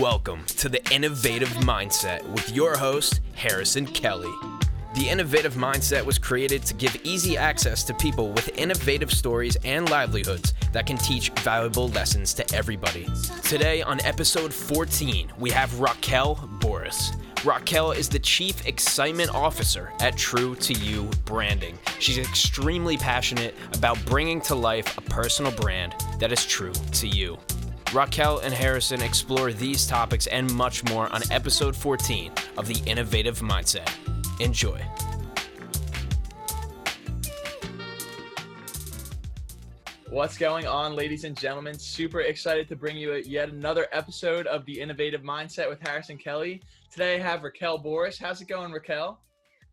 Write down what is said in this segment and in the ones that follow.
Welcome to the Innovative Mindset with your host, Harrison Kelly. The Innovative Mindset was created to give easy access to people with innovative stories and livelihoods that can teach valuable lessons to everybody. Today, on episode 14, we have Raquel Borras. Raquel is the Chief Excitement Officer at True to You Branding. She's extremely passionate about bringing to life a personal brand that is true to you. Raquel and Harrison explore these topics and much more on episode 14 of The Innovative Mindset. Enjoy. What's going on, ladies and gentlemen? Super excited to bring you yet another episode of The Innovative Mindset with Harrison Kelly. Today I have Raquel Borras. How's it going, Raquel?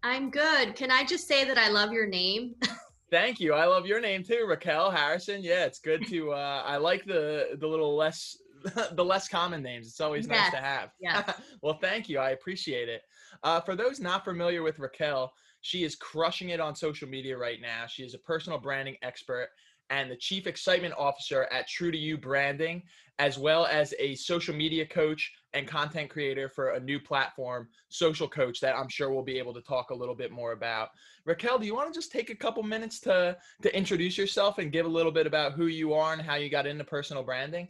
I'm good. Can I just say that I love your name? Thank you. I love your name too, Raquel Harrison. Yeah, it's good to. Uh, I like the the little less the less common names. It's always Yes, nice to have. Yeah. well, thank you. I appreciate it. Uh, for those not familiar with Raquel, she is crushing it on social media right now. She is a personal branding expert and the chief excitement officer at True to You Branding, as well as a social media coach and content creator for a new platform, Social Coach, that I'm sure we'll be able to talk a little bit more about. Raquel, do you want to just take a couple minutes to to introduce yourself and give a little bit about who you are and how you got into personal branding?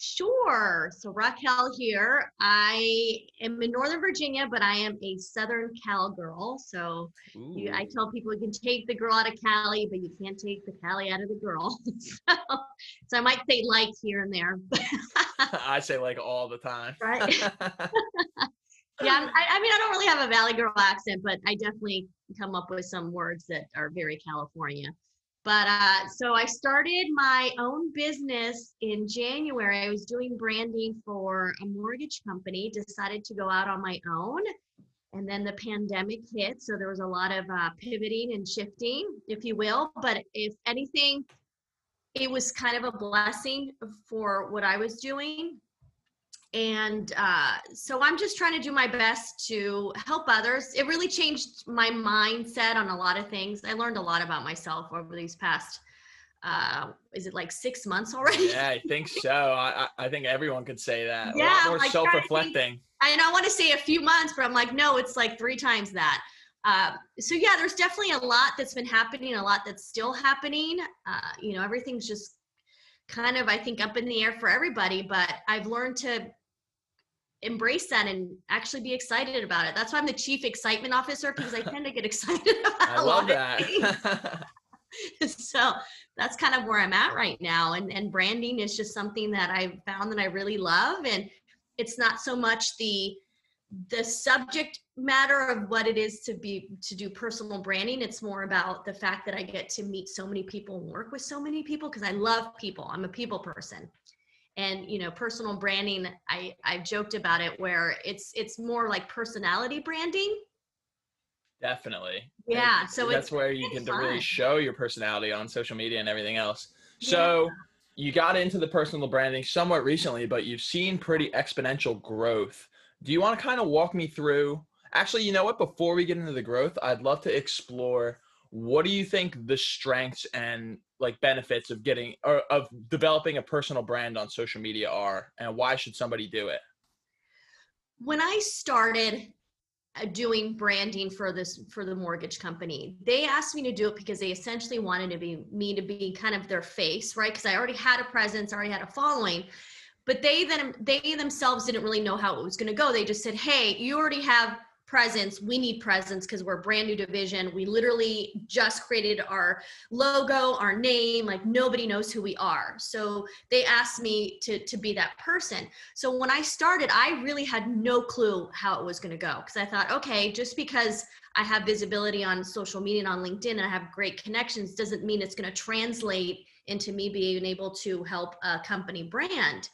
Sure. So Raquel here. I am in Northern Virginia, but I am a Southern Cal girl. So you, I tell people you can take the girl out of Cali, but you can't take the Cali out of the girl. so, so I might say like here and there. I say like all the time. Right. yeah, I, I mean, I don't really have a Valley Girl accent, but I definitely come up with some words that are very California. But uh, so I started my own business in January. I was doing branding for a mortgage company, decided to go out on my own. And then the pandemic hit. So there was a lot of uh, pivoting and shifting, if you will. But if anything, it was kind of a blessing for what I was doing and uh, so i'm just trying to do my best to help others it really changed my mindset on a lot of things i learned a lot about myself over these past uh, is it like six months already yeah, I think so. I, I think everyone could say that. a Yeah, lot more like, trying to think- self-reflecting. and i want to say a few months but i'm like no it's like three times that uh, so yeah there's definitely a lot that's been happening a lot that's still happening uh, you know everything's just kind of i think up in the air for everybody but i've learned to embrace that and actually be excited about it that's why i'm the chief excitement officer because i tend to get excited about I a love lot of things. that. so that's kind of where I'm at right now. And and branding is just something that I found that I really love. And it's not so much the the subject matter of what it is to be to do personal branding. It's more about the fact that I get to meet so many people and work with so many people because I love people. I'm a people person. And you know, personal branding, I I've joked about it where it's it's more like personality branding. Definitely. Yeah. So that's where you can to really show your personality on social media and everything else. Yeah. So you got into the personal branding somewhat recently, but you've seen pretty exponential growth. Do you want to kind of walk me through? Actually, you know what? Before we get into the growth, I'd love to explore what do you think the strengths and like benefits of getting or of developing a personal brand on social media are and why should somebody do it? when I started uh, doing branding for this for the mortgage company, they asked me to do it because they essentially wanted to be me to be kind of their face, right? Because I already had a presence, already had a following. But they then they themselves didn't really know how it was going to go. They just said, "Hey, you already have presence. We need presence because we're a brand new division. We literally just created our logo, our name. Like nobody knows who we are." So they asked me to to be that person. So when I started, I really had no clue how it was going to go because I thought, okay, just because I have visibility on social media and on LinkedIn and I have great connections doesn't mean it's going to translate into me being able to help a company brand.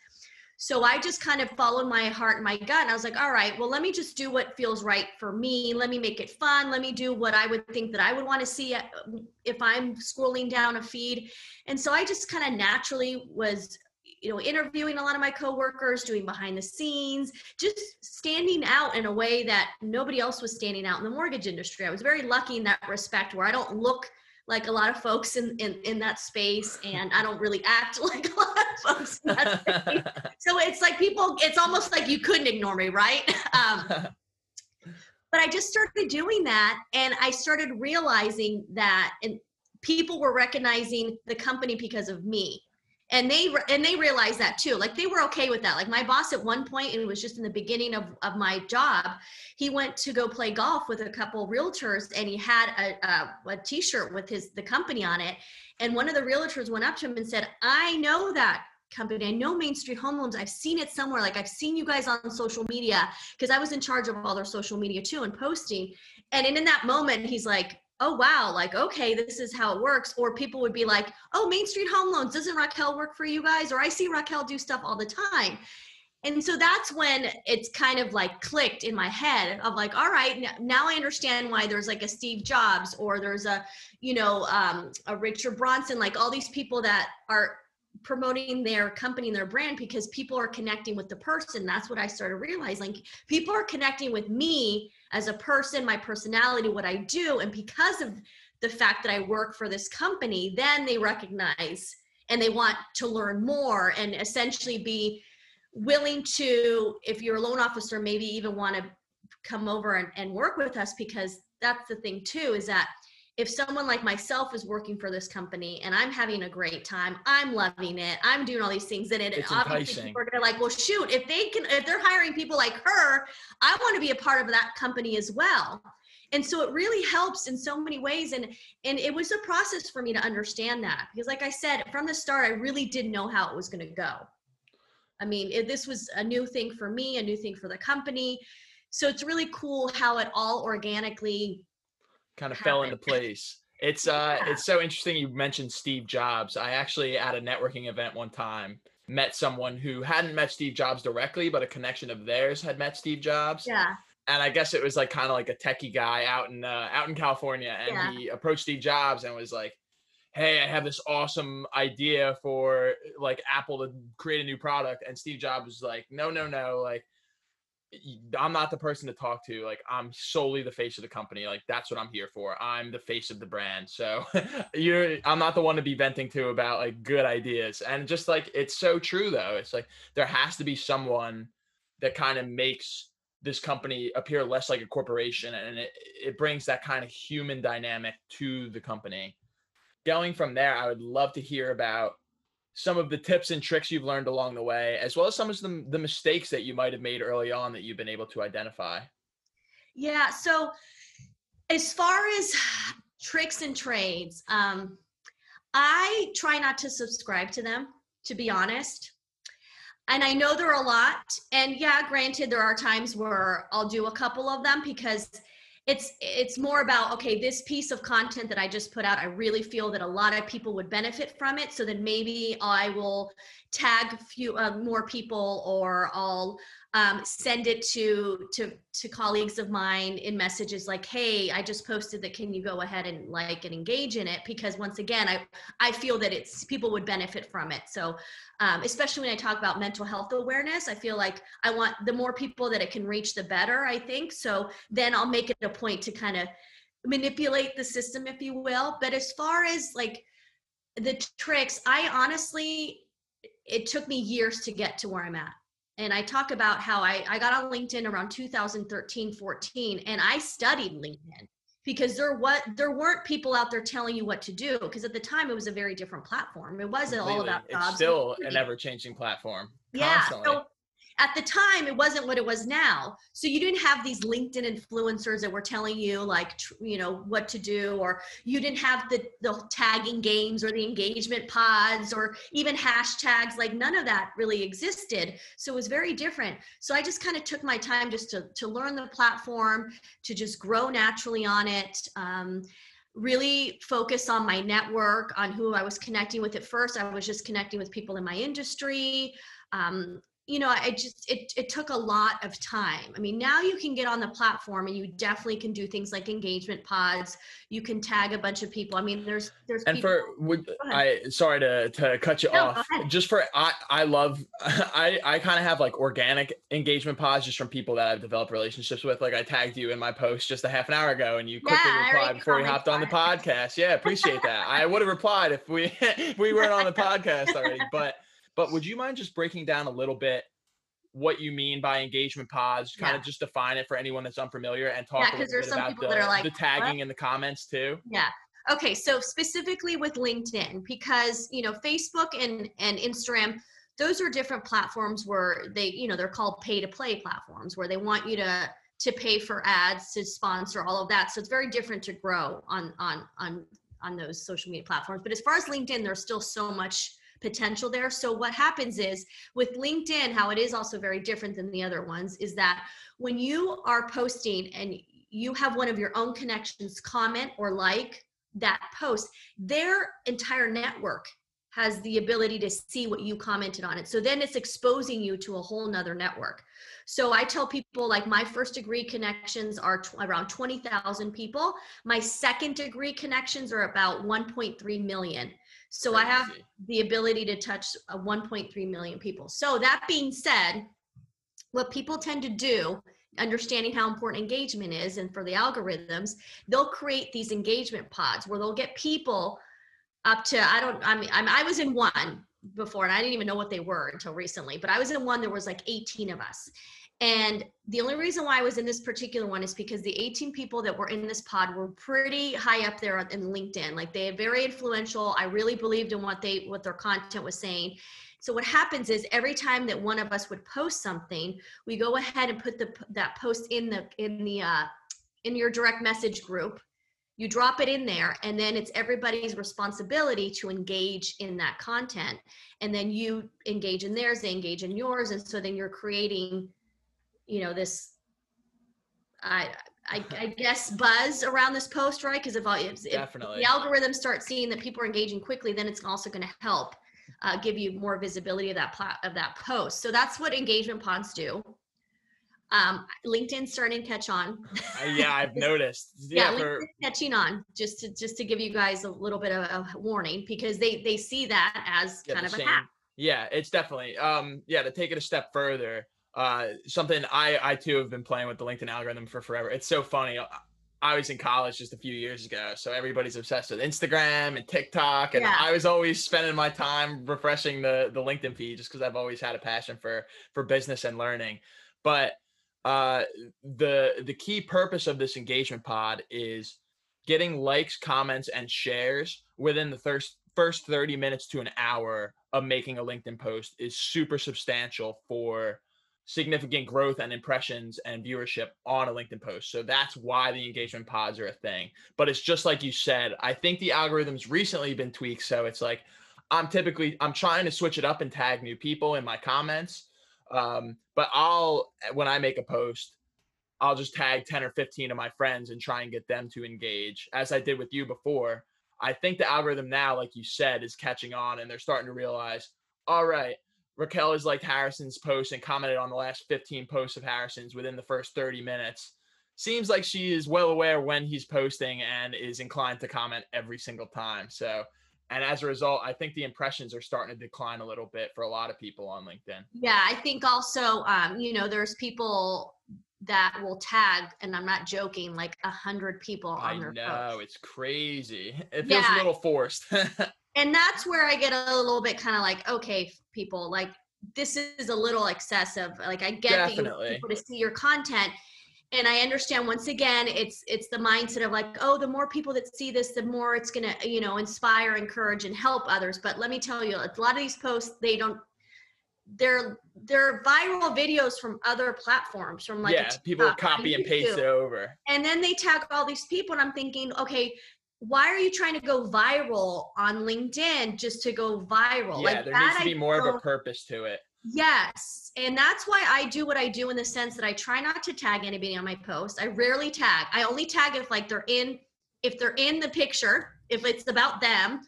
So I just kind of followed my heart and my gut. And I was like, all right, well, let me just do what feels right for me. Let me make it fun. Let me do what I would think that I would want to see uh, if I'm scrolling down a feed. And so I just kind of naturally was you know interviewing a lot of my coworkers doing behind the scenes just standing out in a way that nobody else was standing out in the mortgage industry i was very lucky in that respect where i don't look like a lot of folks in in, in that space and i don't really act like a lot of folks in that space so it's like people, it's almost like you couldn't ignore me, right? Um, but I just started doing that, and I started realizing that, and people were recognizing the company because of me and they and they realized that too like they were okay with that. Like my boss at one point and it was just in the beginning of, of my job he went to go play golf with a couple realtors and he had a, a, a t-shirt with his the company on it. And one of the realtors went up to him and said i know that company. I know main street home loans. I've seen it somewhere. Like i've seen you guys on social media because i was in charge of all their social media too and posting. And in that moment he's like oh wow like okay this is how it works. Or people would be like oh main street home loans doesn't raquel work for you guys? Or i see raquel do stuff all the time. And so that's when it's kind of like clicked in my head of like all right now i understand why there's like a steve jobs or there's a you know um, a richard branson like all these people that are promoting their company and their brand because people are connecting with the person. That's what i started realizing people are connecting with me as a person, my personality, what I do. And because of the fact that I work for this company, then they recognize and they want to learn more and essentially be willing to, if you're a loan officer, maybe even want to come over and, and work with us because that's the thing too is that if someone like myself is working for this company and I'm having a great time, I'm loving it, I'm doing all these things in it, it's and obviously enticing. people are gonna like, well, shoot, if they can, if they're hiring people like her, I want to be a part of that company as well. And so it really helps in so many ways. And and it was a process for me to understand that because, like I said, from the start, I really didn't know how it was gonna go. I mean, it, this was a new thing for me, a new thing for the company. So it's really cool how it all organically kind of fell into place. It's uh Yeah. it's so interesting you mentioned Steve Jobs. I actually at a networking event one time met someone who hadn't met Steve Jobs directly, but a connection of theirs had met Steve Jobs. Yeah. And I guess it was like kind of like a techie guy out in uh, out in California and Yeah. he approached Steve Jobs and was like, "Hey, I have this awesome idea for like Apple to create a new product." And Steve Jobs was like, "No, no, no, like I'm not the person to talk to. Like I'm solely the face of the company. Like that's what I'm here for. I'm the face of the brand. So you're I'm not the one to be venting to about like good ideas. And just like it's so true though. It's like there has to be someone that kind of makes this company appear less like a corporation and it, it brings that kind of human dynamic to the company. Going from there, I would love to hear about some of the tips and tricks you've learned along the way, as well as some of the, the mistakes that you might have made early on that you've been able to identify. Yeah. So, as far as tricks and trades, um, I try not to subscribe to them, to be honest. And I know there are a lot. And yeah, granted, there are times where I'll do a couple of them because it's it's more about okay this piece of content that i just put out i really feel that a lot of people would benefit from it. So then maybe i will tag a few uh, more people or i'll um, send it to to to colleagues of mine in messages like hey i just posted that can you go ahead and like and engage in it? Because once again i i feel that it's people would benefit from it. So um, especially when i talk about mental health awareness i feel like i want the more people that it can reach the better i think. So then i'll make it a point to kind of manipulate the system if you will. But as far as like the tricks i honestly it took me years to get to where i'm at and I talk about how I, I got on LinkedIn around 2013, 14, and I studied LinkedIn because there what there weren't people out there telling you what to do because at the time it was a very different platform. It wasn't all about jobs. It's still an ever-changing platform. Yeah. So at the time, it wasn't what it was now. So you didn't have these LinkedIn influencers that were telling you like, tr- you know, what to do, or you didn't have the the tagging games or the engagement pods or even hashtags. Like none of that really existed. So it was very different. So I just kind of took my time just to to learn the platform, to just grow naturally on it. Um, really focus on my network on who i was connecting with at first i was just connecting with people in my industry um, you know i just it, it took a lot of time i mean now you can get on the platform and you definitely can do things like engagement pods you can tag a bunch of people i mean there's there's and people, for would. I sorry to to cut you No, off. Just for I I love I I kind of have like organic engagement pods just from people that I've developed relationships with. Like I tagged you in my post just a half an hour ago, and you quickly Yeah, replied before we hopped on the podcast. Yeah, appreciate that. I would have replied if we if we weren't on the podcast already. But but would you mind just breaking down a little bit what you mean by engagement pods, kind Yeah. of just define it for anyone that's unfamiliar and talk Yeah, a little there's bit some about people the, that are like, the "What?" tagging in the comments too. Yeah. Okay, so specifically with LinkedIn, because you know Facebook and and Instagram, those are different platforms where they, you know, they're called pay to play platforms where they want you to to pay for ads, to sponsor all of that. So it's very different to grow on on on on those social media platforms. But as far as LinkedIn, there's still so much potential there. So what happens is with LinkedIn, how it is also very different than the other ones is that when you are posting and you have one of your own connections comment or like that post, their entire network has the ability to see what you commented on it. So then it's exposing you to a whole nother network. So I tell people like my first degree connections are tw- around 20,000 people. My second degree connections are about 1.3 million. So I have the ability to touch uh, 1.3 million people. So that being said, what people tend to do, understanding how important engagement is, and for the algorithms, they'll create these engagement pods where they'll get people up to I don't I mean I was in one before and I didn't even know what they were until recently, but I was in one there was like 18 of us. And the only reason why I was in this particular one is because the 18 people that were in this pod were pretty high up there in LinkedIn. Like they are very influential. I really believed in what they what their content was saying. So what happens is every time that one of us would post something, we go ahead and put the that post in the in the uh, in your direct message group. You drop it in there, and then it's everybody's responsibility to engage in that content. And then you engage in theirs, they engage in yours, and so then you're creating, you know, this. I I, I guess buzz around this post, right? Because if, I- if, if the algorithms start seeing that people are engaging quickly, then it's also going to help uh, give you more visibility of that plat- of that post. So that's what engagement pods do. Um, LinkedIn's starting to catch on. Uh, yeah, I've noticed. yeah, Yeah, for, catching on. Just to just to give you guys a little bit of a warning because they they see that as yeah, kind of a same- hack. Yeah, it's definitely. Um, yeah, to take it a step further, uh, something I I too have been playing with the LinkedIn algorithm for forever. It's so funny. I- I was in college just a few years ago, so everybody's obsessed with Instagram and TikTok, and Yeah. I was always spending my time refreshing the the LinkedIn feed just because I've always had a passion for for business and learning. But uh, the the key purpose of this engagement pod is getting likes, comments, and shares within the first first 30 minutes to an hour of making a LinkedIn post is super substantial for significant growth and impressions and viewership on a LinkedIn post. So that's why the engagement pods are a thing. But it's just like you said, I think the algorithm's recently been tweaked so it's like I'm typically I'm trying to switch it up and tag new people in my comments. Um, but I'll when I make a post, I'll just tag 10 or 15 of my friends and try and get them to engage as I did with you before. I think the algorithm now, like you said, is catching on and they're starting to realize, all right, Raquel has liked Harrison's post and commented on the last 15 posts of Harrison's within the first 30 minutes. Seems like she is well aware when he's posting and is inclined to comment every single time. So, and as a result, I think the impressions are starting to decline a little bit for a lot of people on LinkedIn. Yeah, I think also, um, you know, there's people that will tag, and I'm not joking, like a hundred people on I their know post. it's crazy. It feels Yeah. a little forced. and that's where I get a little bit kind of like, okay, people, like this is a little excessive. Like I get that you people to see your content, and I understand once again, it's it's the mindset of like, oh, the more people that see this, the more it's gonna, you know, inspire, encourage, and help others. But let me tell you, a lot of these posts, they don't. They're they're viral videos from other platforms, from like yeah, people copy and paste it over. and then they tag all these people and i'm thinking okay why are you trying to go viral on linkedin just to go viral Yeah, like there that needs to I be more of a purpose to it. yes and that's why i do what i do in the sense that i try not to tag anybody on my post i rarely tag i only tag if like they're in if they're in the picture if it's about them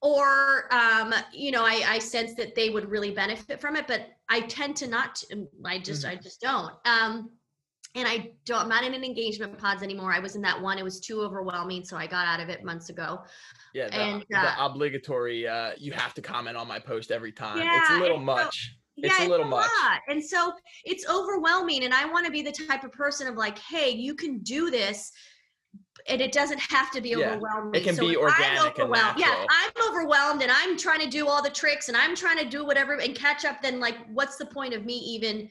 or um you know i i sense that they would really benefit from it but i tend to not to- i just Mhm. i just don't um and i don't i'm not in an engagement pods anymore i was in that one it was too overwhelming so i got out of it months ago Yeah, the, And, the uh, obligatory. Uh, you have to comment on my post every time. Yeah, it's a little and so- much. It's a little much. lot. And so it's overwhelming. And I want to be the type of person of like, hey, you can do this. and it doesn't have to be overwhelming. Yeah, it can So be organic I'm and overwhelmed. Yeah, I'm overwhelmed and I'm trying to do all the tricks and I'm trying to do whatever and catch up. Then like, what's the point of me even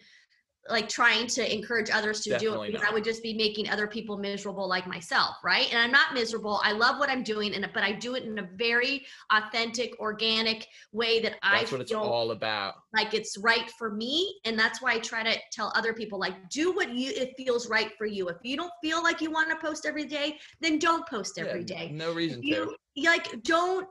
like trying to encourage others to do it? Because not. I would just be making other people miserable like myself, right? And I'm not miserable. I love what I'm doing, and but I do it in a very authentic, organic way that I That's what it's feel all about. like it's right for me and that's why i try to tell other people like do what you it feels right for you if you don't feel like you want to post every day then don't post Yeah, every day No reason to. you you, like don't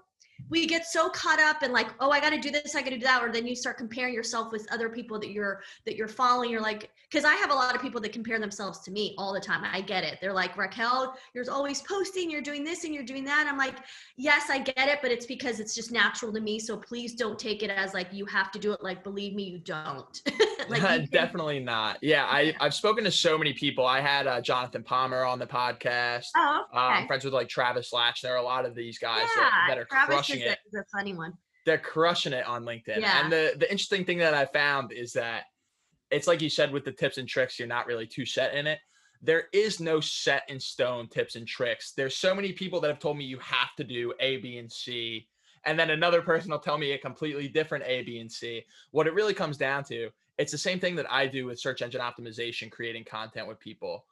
we get so caught up in like oh i got to do this i got to do that or then you start comparing yourself with other people that you're that you're following you're like because i have a lot of people that compare themselves to me all the time i get it. They're like raquel you're always posting you're doing this and you're doing that i'm like yes i get it but it's because it's just natural to me so please don't take it as like you have to do it like believe me you don't like can- Definitely not. Yeah, I, I've spoken to so many people. I had uh, Jonathan Palmer on the podcast. oh Uh, I'm okay. friends with like Travis Latch. There are a lot of these guys yeah that, that are Travis crushing is a, it. is a funny one They're crushing it on LinkedIn. Yeah. And the the interesting thing that I found is that it's like you said with the tips and tricks, you're not really too set in it. There is no set in stone tips and tricks. There's so many people that have told me you have to do A, B, and C. And then another person will tell me a completely different A, B, and C. What it really comes down to, it's the same thing that I do with search engine optimization, creating content with people.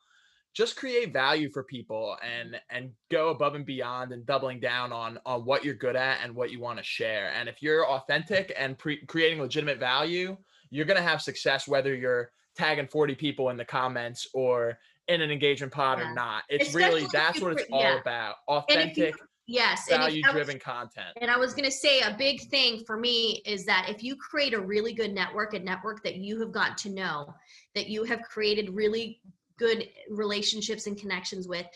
Just create value for people and and go above and beyond and doubling down on on what you're good at and what you want to share. And if you're authentic and pre- creating legitimate value, you're going to have success whether you're tagging 40 people in the comments or in an engagement pod Yeah. or not. It's Especially really that's what it's cre- all yeah. about. And if you- Authentic, yes and value driven content. And I was going to say a big thing for me is that if you create a really good network, a network that you have got to know, that you have created really good relationships and connections with,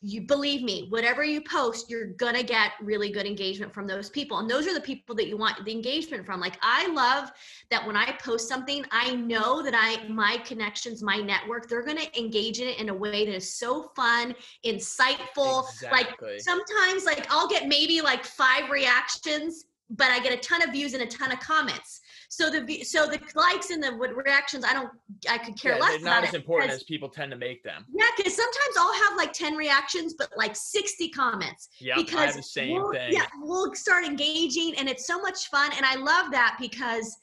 you believe me, whatever you post, you're to get really good engagement from those people. And those are the people that you want the engagement from. Like I love that when I post something, I know that I my connections, my network, they're to engage in it in a way that is so fun, insightful, like sometimes like I'll get maybe like five reactions, but I get a ton of views and a ton of comments. So the so the likes and the reactions, I don't, I could care Yeah, less they're not as important as people tend to make them. yeah, because sometimes I'll have like ten reactions, but like sixty comments Yeah, I because have the same we'll, thing. Yeah, we'll start engaging, and it's so much fun, and I love that because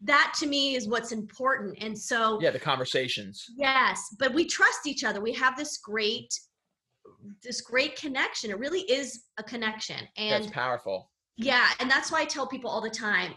that to me is what's important. And so Yeah, the conversations. Yes, but we trust each other. We have this great this great connection. It really is a connection. That's And powerful. yeah, and that's why I tell people all the time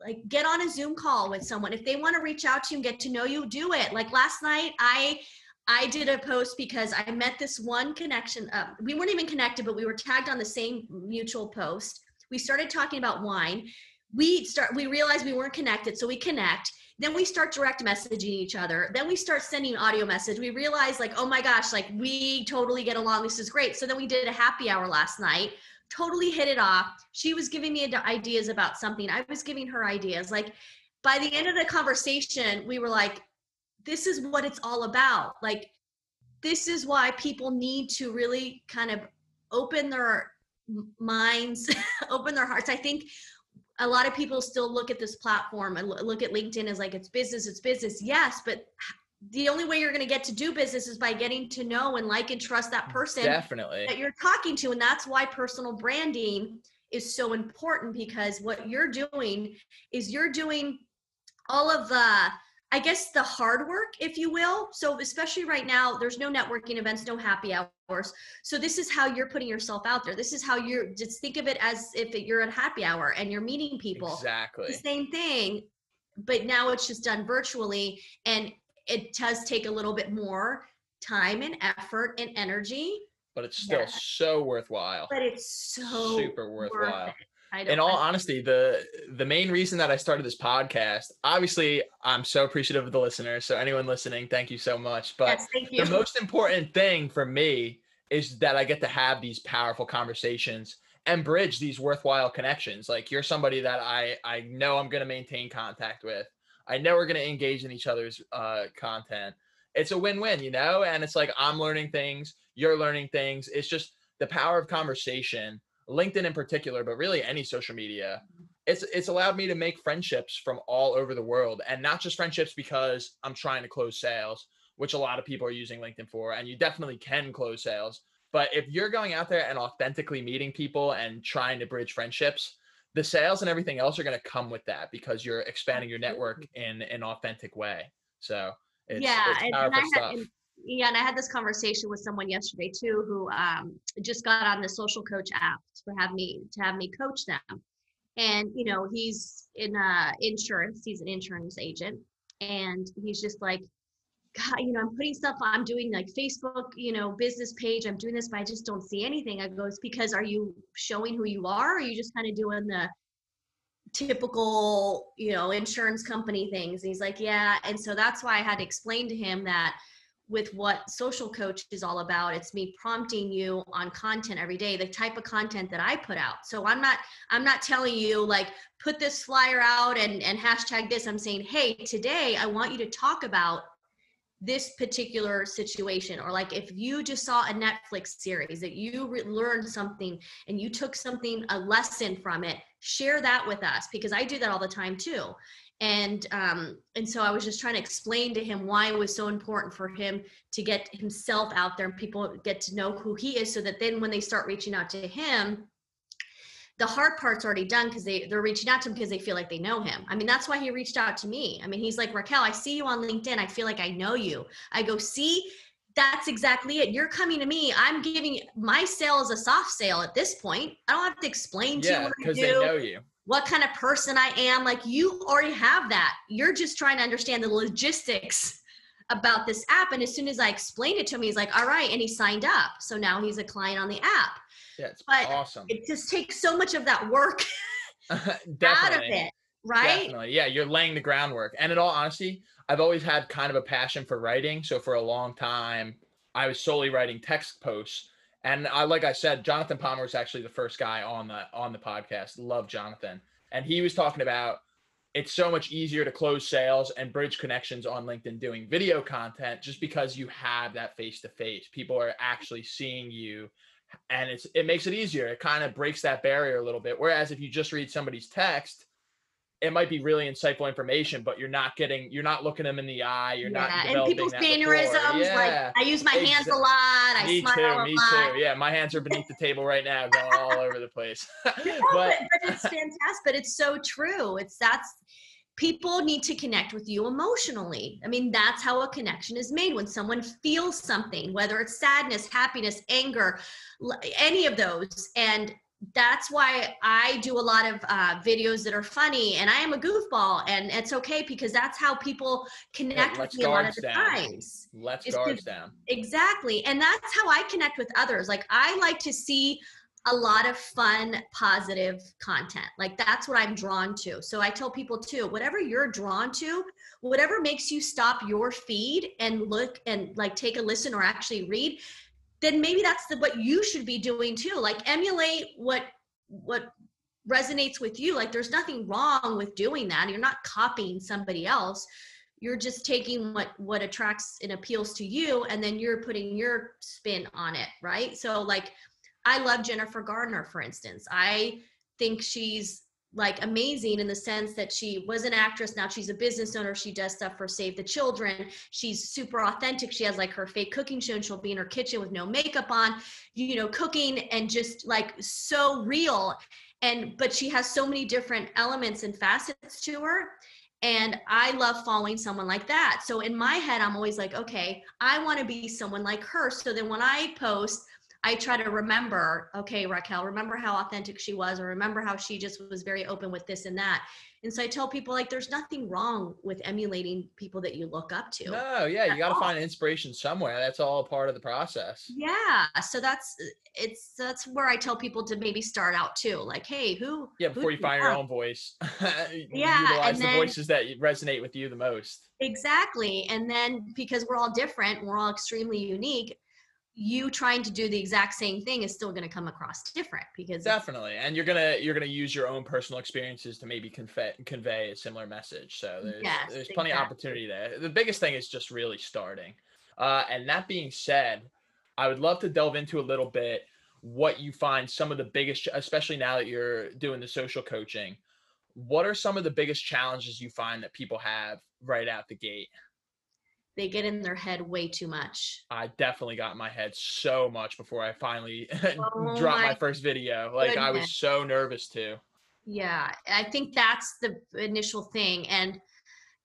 like get on a Zoom call with someone. If they want to reach out to you and get to know you, do it. Like last night I I did a post because I met this one connection. Uh, we weren't even connected, but we were tagged on the same mutual post. We started talking about wine. We start. We realized we weren't connected, so we connect. Then we start direct messaging each other. Then we start sending audio message. We realize like, oh my gosh, like we totally get along. This is great. So then we did a happy hour last night. Totally hit it off. She was giving me ideas about something. I was giving her ideas. Like by the end of the conversation, we were like, this is what it's all about. Like, this is why people need to really kind of open their minds, open their hearts. I think a lot of people still look at this platform and look at LinkedIn as like it's business, it's business. Yes, but the only way you're going to get to do business is by getting to know and like and trust that person Definitely. that you're talking to and that's why personal branding is so important because what you're doing is you're doing all of the i guess the hard work if you will so especially right now there's no networking events no happy hours so this is how you're putting yourself out there this is how you're just think of it as if you're at happy hour and you're meeting people Exactly. the same thing but now it's just done virtually and it does take a little bit more time and effort and energy But it's still Yeah. so worthwhile. but it's so Super worthwhile. it. In all honesty, the the main reason that I started this podcast, obviously, I'm so appreciative of the listeners. So anyone listening, thank you so much. But yes, thank you. the most important thing for me is that I get to have these powerful conversations and bridge these worthwhile connections. Like you're somebody that I I know I'm going to maintain contact with. I know we're going to engage in each other's uh, content. It's a win-win, you know. And it's like I'm learning things, you're learning things. It's just the power of conversation. LinkedIn in particular, but really any social media. It's it's allowed me to make friendships from all over the world, and not just friendships because I'm trying to close sales which a lot of people are using LinkedIn for, and you definitely can close sales. But if you're going out there and authentically meeting people and trying to bridge friendships, the sales and everything else are going to come with that because you're expanding your network in an authentic way. So it's, yeah, it's and, powerful and I stuff. had, and, yeah, and I had this conversation with someone yesterday too, who um, just got on the social coach app to have me to have me coach them. And you know, he's in uh, insurance. He's an insurance agent, and he's just like, God, you know, I'm putting stuff. I'm doing like Facebook, you know, business page. I'm doing this, but I just don't see anything. I go, it's because are you showing who you are? Or are you just kind of doing the typical, you know, insurance company things? And he's like, yeah. And so that's why I had to explain to him that with what social coach is all about it's me prompting you on content every day the type of content that i put out so i'm not i'm not telling you like put this flyer out and and hashtag this i'm saying hey today i want you to talk about this particular situation or like if you just saw a netflix series that you re- learned something and you took something a lesson from it share that with us because i do that all the time too. And um, and so I was just trying to explain to him why it was so important for him to get himself out there and people get to know who he is, so that then when they start reaching out to him, the hard part's already done because they they're reaching out to him because they feel like they know him. I mean, that's why he reached out to me. I mean, he's like Raquel, I see you on LinkedIn. I feel like I know you. I go see. That's exactly it. You're coming to me. I'm giving my sale is a soft sale at this point. I don't have to explain to yeah, you what I because they know you. what kind of person I am. Like you already have that. You're just trying to understand the logistics about this app. And as soon as I explained it to him, he's like, all right. And he signed up. So now he's a client on the app. Yeah, it's But awesome. It just takes so much of that work out of it. Right. Definitely. Yeah, you're laying the groundwork. And in all honesty, I've always had kind of a passion for writing. So for a long time, I was solely writing text posts. And I like I said, Jonathan Palmer was actually the first guy on the on the podcast. Love Jonathan. And he was talking about it's so much easier to close sales and bridge connections on LinkedIn doing video content just because you have that face to face. People are actually seeing you and it's it makes it easier. It kind of breaks that barrier a little bit. Whereas if you just read somebody's text, it might be really insightful information, but you're not getting, you're not looking them in the eye. You're not yeah. And developing people's mannerisms. rapport. Like Yeah. I use my hands a lot. I me smile too. a Me lot. too. Yeah, my hands are beneath the table right now, going all over the place. But but, but it's fantastic. But it's so true. It's that's people need to connect with you emotionally. I mean, that's how a connection is made when someone feels something, whether it's sadness, happiness, anger, any of those. And that's why I do a lot of uh, videos that are funny, and I am a goofball, and it's okay because that's how people connect with me a lot of the down. times. let's It's guards down. Exactly. And that's how I connect with others. Like I like to see a lot of fun, positive content. Like that's what I'm drawn to. So I tell people too, whatever you're drawn to, whatever makes you stop your feed and look and like take a listen or actually read, then maybe that's the, what you should be doing too. Like emulate what what resonates with you. Like there's nothing wrong with doing that. You're not copying somebody else you're just taking what what attracts and appeals to you and then you're putting your spin on it right so like i love jennifer Garner, for instance i think she's like amazing in the sense that she was an actress now she's a business owner she does stuff for save the children she's super authentic she has like her fake cooking show and she'll be in her kitchen with no makeup on you know cooking and just like so real and but she has so many different elements and facets to her and I love following someone like that. So in my head, I'm always like, okay, I want to be someone like her. So then when I post, I try to remember, okay, Raquel, remember how authentic she was, or remember how she just was very open with this and that. And so I tell people, like, there's nothing wrong with emulating people that you look up to. No, yeah, you got to find inspiration somewhere. That's all part of the process. Yeah. So that's it's that's where I tell people to maybe start out too. Like, hey, who Yeah, who before you do find your own voice, Yeah, utilize and the then- voices that resonate with you the most. Exactly. And then because we're all different, we're all extremely unique, you trying to do the exact same thing is still going to come across different because Definitely, and you're gonna you're gonna use your own personal experiences to maybe convey convey a similar message. So there's Yes, there's plenty of opportunity there. The biggest thing is just really starting. Uh, and that being said, I would love to delve into a little bit what you find some of the biggest, especially now that you're doing the social coaching. What are some of the biggest challenges you find that people have right out the gate? They get in their head way too much. I definitely got in my head so much before I finally Oh dropped my my first video. Like I was so nervous too. Yeah, I think that's the initial thing. And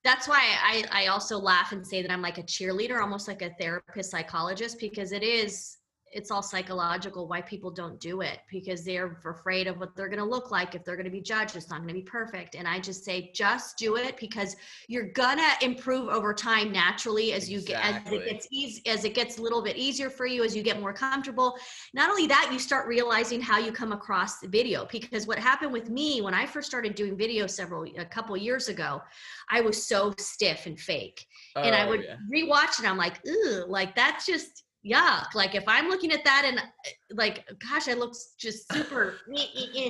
that's why I, I also laugh and say that I'm like a cheerleader, almost like a therapist psychologist, because it is, it's all psychological why people don't do it because they're afraid of what they're going to look like if they're going to be judged. It's not going to be perfect. And I just say, just do it because you're going to improve over time naturally as you get, as it gets easy, as it gets a little bit easier for you, as you get more comfortable not only that you start realizing how you come across the video because what happened with me when i first started doing video several a couple years ago i was so stiff and fake and i Oh, would yeah. rewatch it i'm like ooh like that's just yuck like if i'm looking at that and uh, like gosh i look just super eh, eh, eh.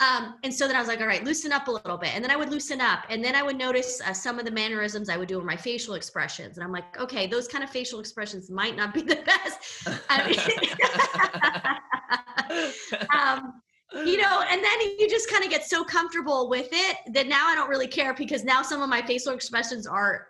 um and so then i was like all right loosen up a little bit and then i would loosen up and then i would notice uh, some of the mannerisms i would do in my facial expressions and i'm like okay those kind of facial expressions might not be the best um, you know, and then you just kind of get so comfortable with it that now I don't really care because now some of my facial expressions are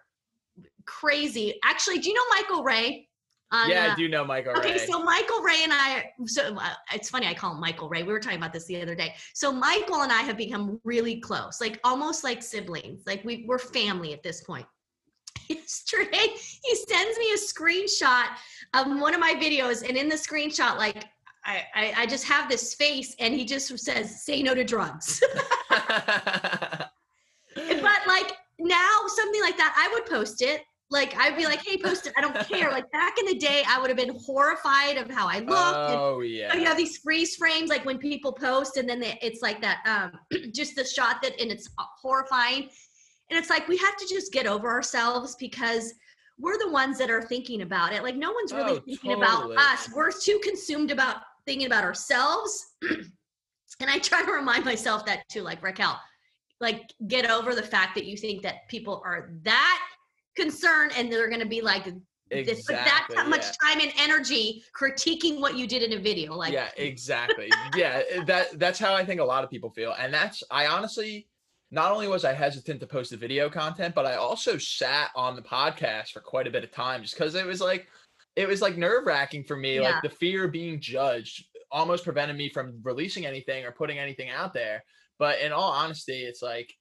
crazy. Actually, do you know Michael Ray? On, yeah, uh, I do know Michael Okay, Ray. so Michael Ray and I, so uh, it's funny, I call him Michael Ray. We were talking about this the other day. So Michael and I have become really close, like almost like siblings. Like we, we're family at this point. Yesterday, he sends me a screenshot of one of my videos, and in the screenshot, like I, I, I just have this face, and he just says, "Say no to drugs." but like now, something like that, I would post it. Like I'd be like, "Hey, post it." I don't care. Like back in the day, I would have been horrified of how I looked. and oh you yeah. have these freeze frames, like when people post, and then they, it's like that, um, just the shot that, and it's horrifying. And it's like we have to just get over ourselves because we're the ones that are thinking about it. Like no one's really Oh, thinking totally. about us. We're too consumed about thinking about ourselves. and I try to remind myself that too, like Raquel, like get over the fact that you think that people are that concerned and they're going to be like this, but that's Exactly, how much time and energy critiquing what you did in a video. Like, yeah, exactly. yeah, that that's how I think a lot of people feel. And that's I honestly not only was I hesitant to post the video content, but I also sat on the podcast for quite a bit of time just because it was like it was like nerve wracking for me. Yeah. Like the fear of being judged almost prevented me from releasing anything or putting anything out there. But in all honesty, it's like,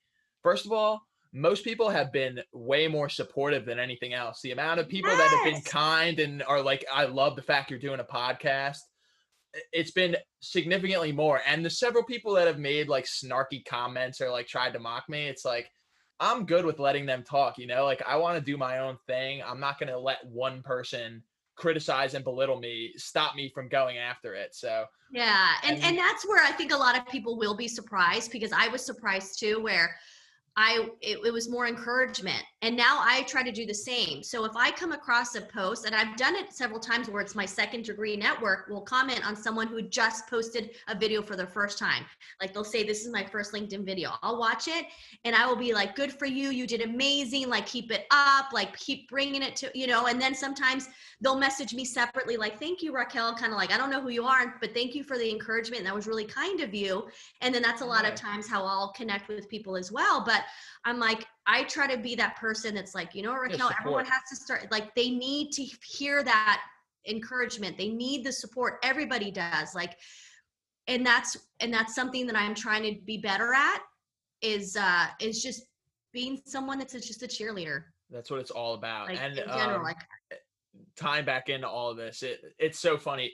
first of all, most people have been way more supportive than anything else. The amount of people that have been kind and are like, I love the fact you're doing a podcast. It's been significantly more. And the several people that have made like snarky comments or like tried to mock me, it's like, I'm good with letting them talk, you know? Like I want to do my own thing. I'm not going to let one person criticize and belittle me stop me from going after it. So, Yeah, and And- and that's where I think a lot of people will be surprised because I was surprised too, where I it, it was more encouragement, and now I try to do the same. So if I come across a post, and I've done it several times, where it's my second degree network will comment on someone who just posted a video for their first time, like they'll say, "This is my first LinkedIn video." I'll watch it, and I will be like, "Good for you! You did amazing! Like keep it up! Like keep bringing it to you know." And then sometimes they'll message me separately like thank you raquel kind of like i don't know who you are but thank you for the encouragement that was really kind of you and then that's a lot of times how i'll connect with people as well but i'm like i try to be that person that's like you know raquel everyone has to start like they need to hear that encouragement they need the support everybody does like and that's and that's something that i'm trying to be better at is uh is just being someone that's just a cheerleader that's what it's all about. like and in general um, like tying back into all of this, it it's so funny.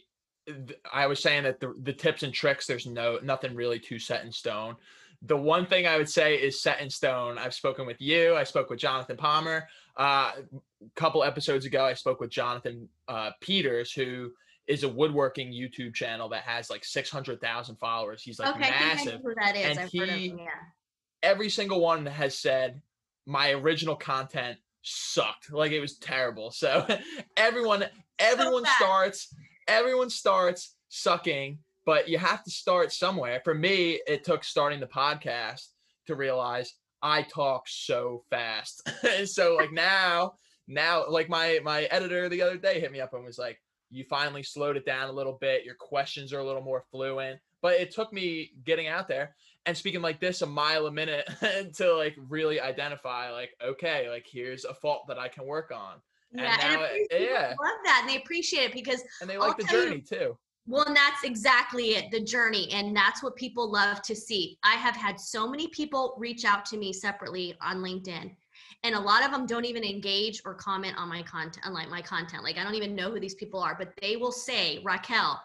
I was saying that the the tips and tricks, there's no nothing really too set in stone. The one thing I would say is set in stone. I've spoken with you. I spoke with Jonathan Palmer. Uh, a couple episodes ago, I spoke with Jonathan uh, Peters, who is a woodworking YouTube channel that has like 600,000 followers. He's like okay, I think I massive who that is. and I've he- him. Yeah. every single one has said my original content sucked like it was terrible so everyone everyone bad. starts everyone starts sucking but you have to start somewhere. For me it took starting the podcast to realize i talk so fast. And so like now now like my my editor the other day hit me up and was like you finally slowed it down a little bit. Your questions are a little more fluent. But it took me getting out there and speaking like this a mile a minute to like really identify like okay like here's a fault that i can work on. Yeah, and, it- appreciate- yeah. love that, and they appreciate it because And they I'll like the tell you- journey too. Well, and that's exactly it, the journey. And that's what people love to see. I have had so many people reach out to me separately on LinkedIn. And a lot of them don't even engage or comment on my content, on like my content. Like I don't even know who these people are, but they will say, Raquel,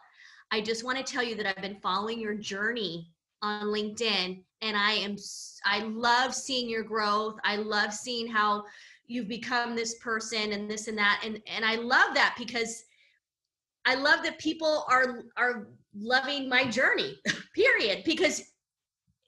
I just want to tell you that I've been following your journey on LinkedIn and I am I love seeing your growth. I love seeing how you've become this person and this and that. And and I love that because I love that people are are loving my journey, period. Because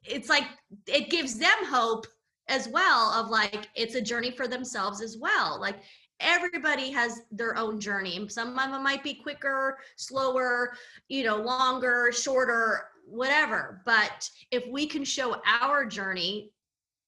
it's like it gives them hope as well of like it's a journey for themselves as well. Like everybody has their own journey. Some of them might be quicker, slower, you know, longer, shorter, whatever. But if we can show our journey,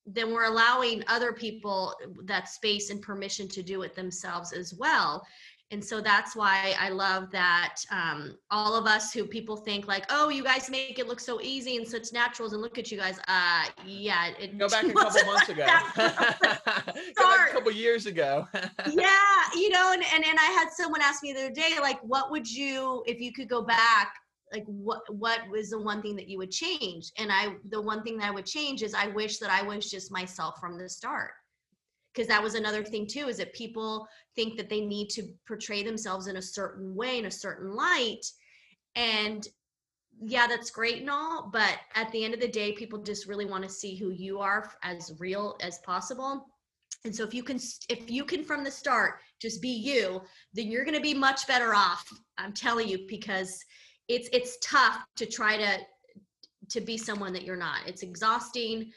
then we're allowing other people that space and permission to do it themselves as well and so that's why i love that um, all of us who people think like oh you guys make it look so easy and such naturals and look at you guys uh yeah it Go back a couple months like ago. Go back start. a couple years ago. yeah you know and, and and i had someone ask me the other day like what would you if you could go back like what what was the one thing that you would change and i the one thing that i would change is i wish that i was just myself from the start because that was another thing too is that people think that they need to portray themselves in a certain way in a certain light and yeah that's great and all but at the end of the day people just really want to see who you are as real as possible. And so if you can if you can from the start just be you then you're going to be much better off i'm telling you because it's it's tough to try to to be someone that you're not. It's exhausting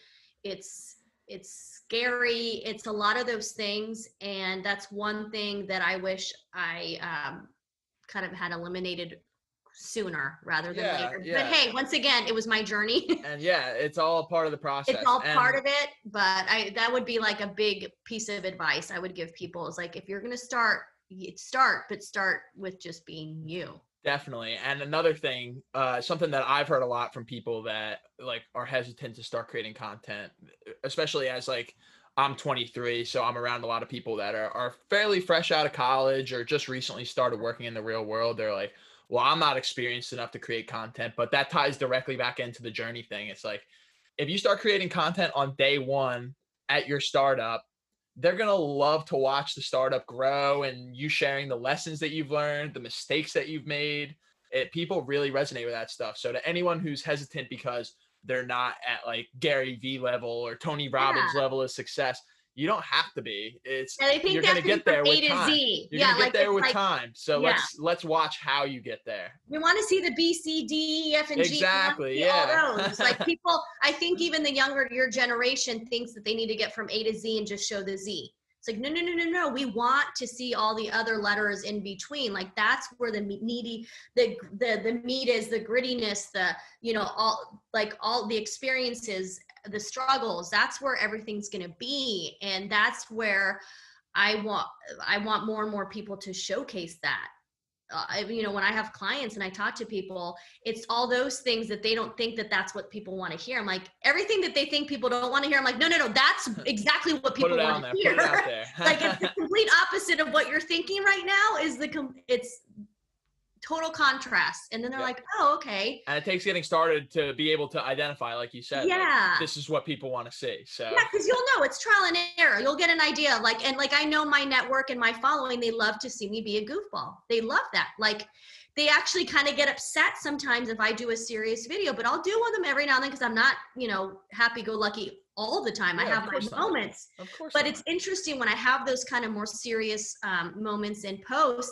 it's it's scary it's a lot of those things and that's one thing that i wish i um, kind of had eliminated sooner rather than Yeah, later yeah. but hey once again it was my journey and yeah, it's all part of the process. it's all And- part of it but i that would be like a big piece of advice i would give people is like if you're going to start start but start with just being you Definitely. And another thing, uh, something that I've heard a lot from people that like are hesitant to start creating content, especially as like I'm 23, so I'm around a lot of people that are, are fairly fresh out of college or just recently started working in the real world. They're like, well, I'm not experienced enough to create content, but that ties directly back into the journey thing. It's like, if you start creating content on day one at your startup, they're going to love to watch the startup grow and you sharing the lessons that you've learned, the mistakes that you've made. It, people really resonate with that stuff. So to anyone who's hesitant because they're not at like Gary V level or Tony Robbins level of success, you don't have to be. It's and i think you're gonna get there with a to time. z You're yeah gonna get like there with like time. So yeah. let's let's watch how you get there. we want to see the B, C, D, E, F, and G. Exactly, yeah. All those. Like people, I think even the younger your generation thinks that they need to get from A to Z and just show the Z. It's like no, no, no, no, no. We want to see all the other letters in between. Like that's where the me- needy, the the the meat is, the grittiness, the you know all like all the experiences, the struggles. That's where everything's gonna be, and that's where I want I want more and more people to showcase that uh, you know when i have clients and i talk to people it's all those things that they don't think that that's what people want to hear i'm like everything that they think people don't want to hear i'm like no no no that's exactly what people want to hear it out there. like it's the complete opposite of what you're thinking right now is the com- it's total contrast and then they're Yeah. like oh okay and it takes getting started to be able to identify, like you said, like, yeah this is what people want to see. So Yeah, because you'll know it's trial and error. You'll get an idea. Like, and like I know my network and my following, they love to see me be a goofball. They love that. Like, they actually kind of get upset sometimes if I do a serious video, but I'll do one of them every now and then because I'm not, you know, happy go lucky all the time. I Yeah, of have my not. moments. of course. But not. it's interesting when I have those kind of more serious um, moments in post.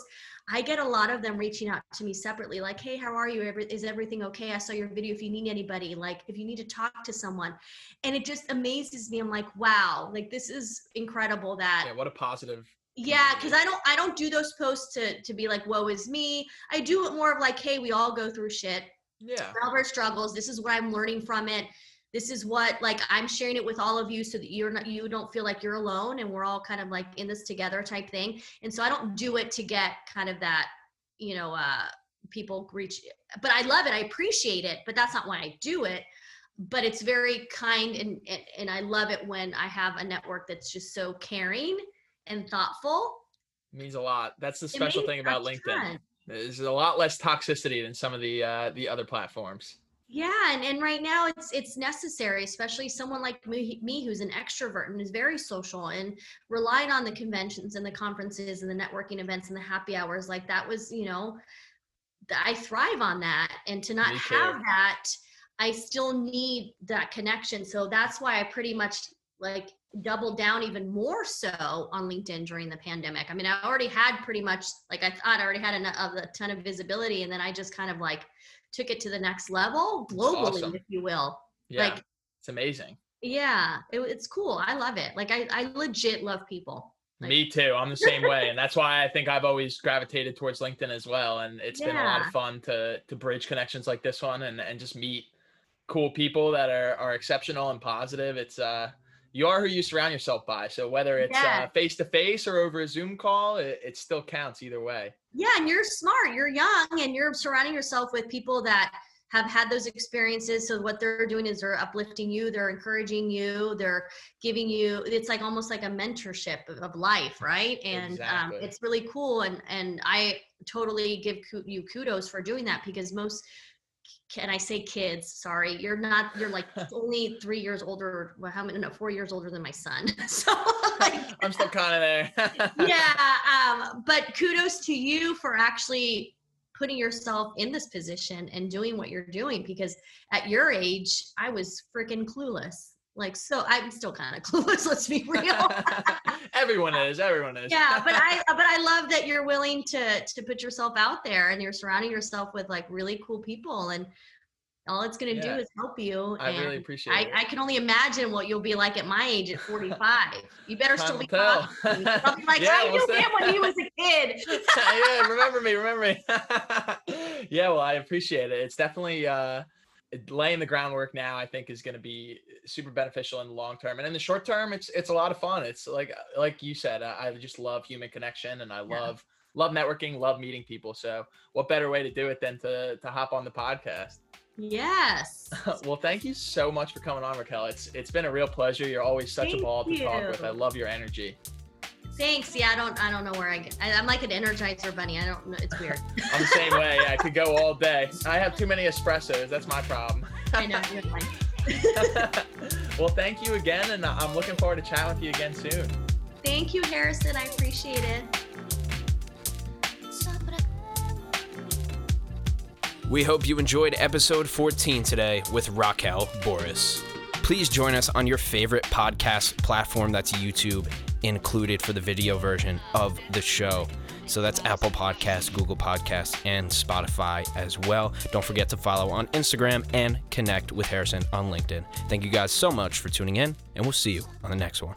I get a lot of them reaching out to me separately, like, "Hey, how are you? Is everything okay? I saw your video. If you need anybody, like, if you need to talk to someone," and it just amazes me. I'm like, "Wow, like this is incredible." That yeah, what a positive. yeah, because I don't I don't do those posts to to be like, "Woe is me." I do it more of like, "Hey, we all go through shit Yeah. all of our struggles. This is what I'm learning from it. This is what like I'm sharing it with all of you so that you're not you don't feel like you're alone and we're all kind of like in this together type thing. And so I don't do it to get kind of that, you know, uh people reach but I love it. I appreciate it, but that's not why I do it. But it's very kind and and, and I love it when I have a network that's just so caring and thoughtful It means a lot. That's the special thing about LinkedIn. There's a lot less toxicity than some of the uh, the other platforms. Yeah, and, and right now it's it's necessary, especially someone like me, me who's an extrovert and is very social and relied on the conventions and the conferences and the networking events and the happy hours. Like that was, you know, I thrive on that. And to not have that, I still need that connection. So that's why I pretty much like doubled down even more so on LinkedIn during the pandemic. I mean, I already had pretty much like I thought I already had a, a ton of visibility, and then I just kind of like took it to the next level globally, awesome. if you will. Yeah, like it's amazing. Yeah, it, it's cool. I love it. Like I, I legit love people. Like, Me too. I'm the same way, and that's why I think I've always gravitated towards LinkedIn as well. And it's yeah. been a lot of fun to to bridge connections like this one, and and just meet cool people that are are exceptional and positive. It's uh you are who you surround yourself by. So whether it's face to face or over a Zoom call, it, it still counts either way. Yeah, and you're smart. You're young, and you're surrounding yourself with people that have had those experiences. So what they're doing is they're uplifting you, they're encouraging you, they're giving you. It's like almost like a mentorship of life, right? And um, exactly. um, it's really cool. And and I totally give you kudos for doing that because most can I say kids? Sorry, you're not. You're like only three years older. Well, how many? No, four years older than my son. So like, I'm still kind of there. yeah, um, but kudos to you for actually putting yourself in this position and doing what you're doing. Because at your age, I was freaking clueless. Like, so I'm still kind of clueless. Let's be real. everyone is. Everyone is. Yeah, but I but I love that you're willing to to put yourself out there and you're surrounding yourself with like really cool people and all it's going to yeah. do is help you. I really appreciate I, it. I can only imagine what you'll be like at my age at 45. You better Time still be tell. I'll be like, yeah, I knew him when he was a kid. yeah, remember me, remember me. yeah, well, I appreciate it. It's definitely uh, laying the groundwork now. I think is going to be uh, super beneficial in the long term, and in the short term, it's it's a lot of fun. It's like uh, like you said, I, I just love human connection, and I love. Yeah. Love networking, love meeting people. So, what better way to do it than to to hop on the podcast? Yes. well, thank you so much for coming on, Raquel. It's it's been a real pleasure. You're always such thank a ball to you. talk with. I love your energy. Thanks. Yeah, I don't I don't know where I get. I, am like an Energizer bunny. I don't know. It's weird. I'm the same way. I could go all day. I have too many espressos. That's my problem. I know. You're fine. well, thank you again, and I'm looking forward to chatting with you again soon. Thank you, Harrison. I appreciate it. We hope you enjoyed episode 14 today with Raquel Borras. Please join us on your favorite podcast platform that's YouTube included for the video version of the show. So that's Apple Podcasts, Google Podcasts, and Spotify as well. Don't forget to follow on Instagram and connect with Harrison on LinkedIn. Thank you guys so much for tuning in, and we'll see you on the next one.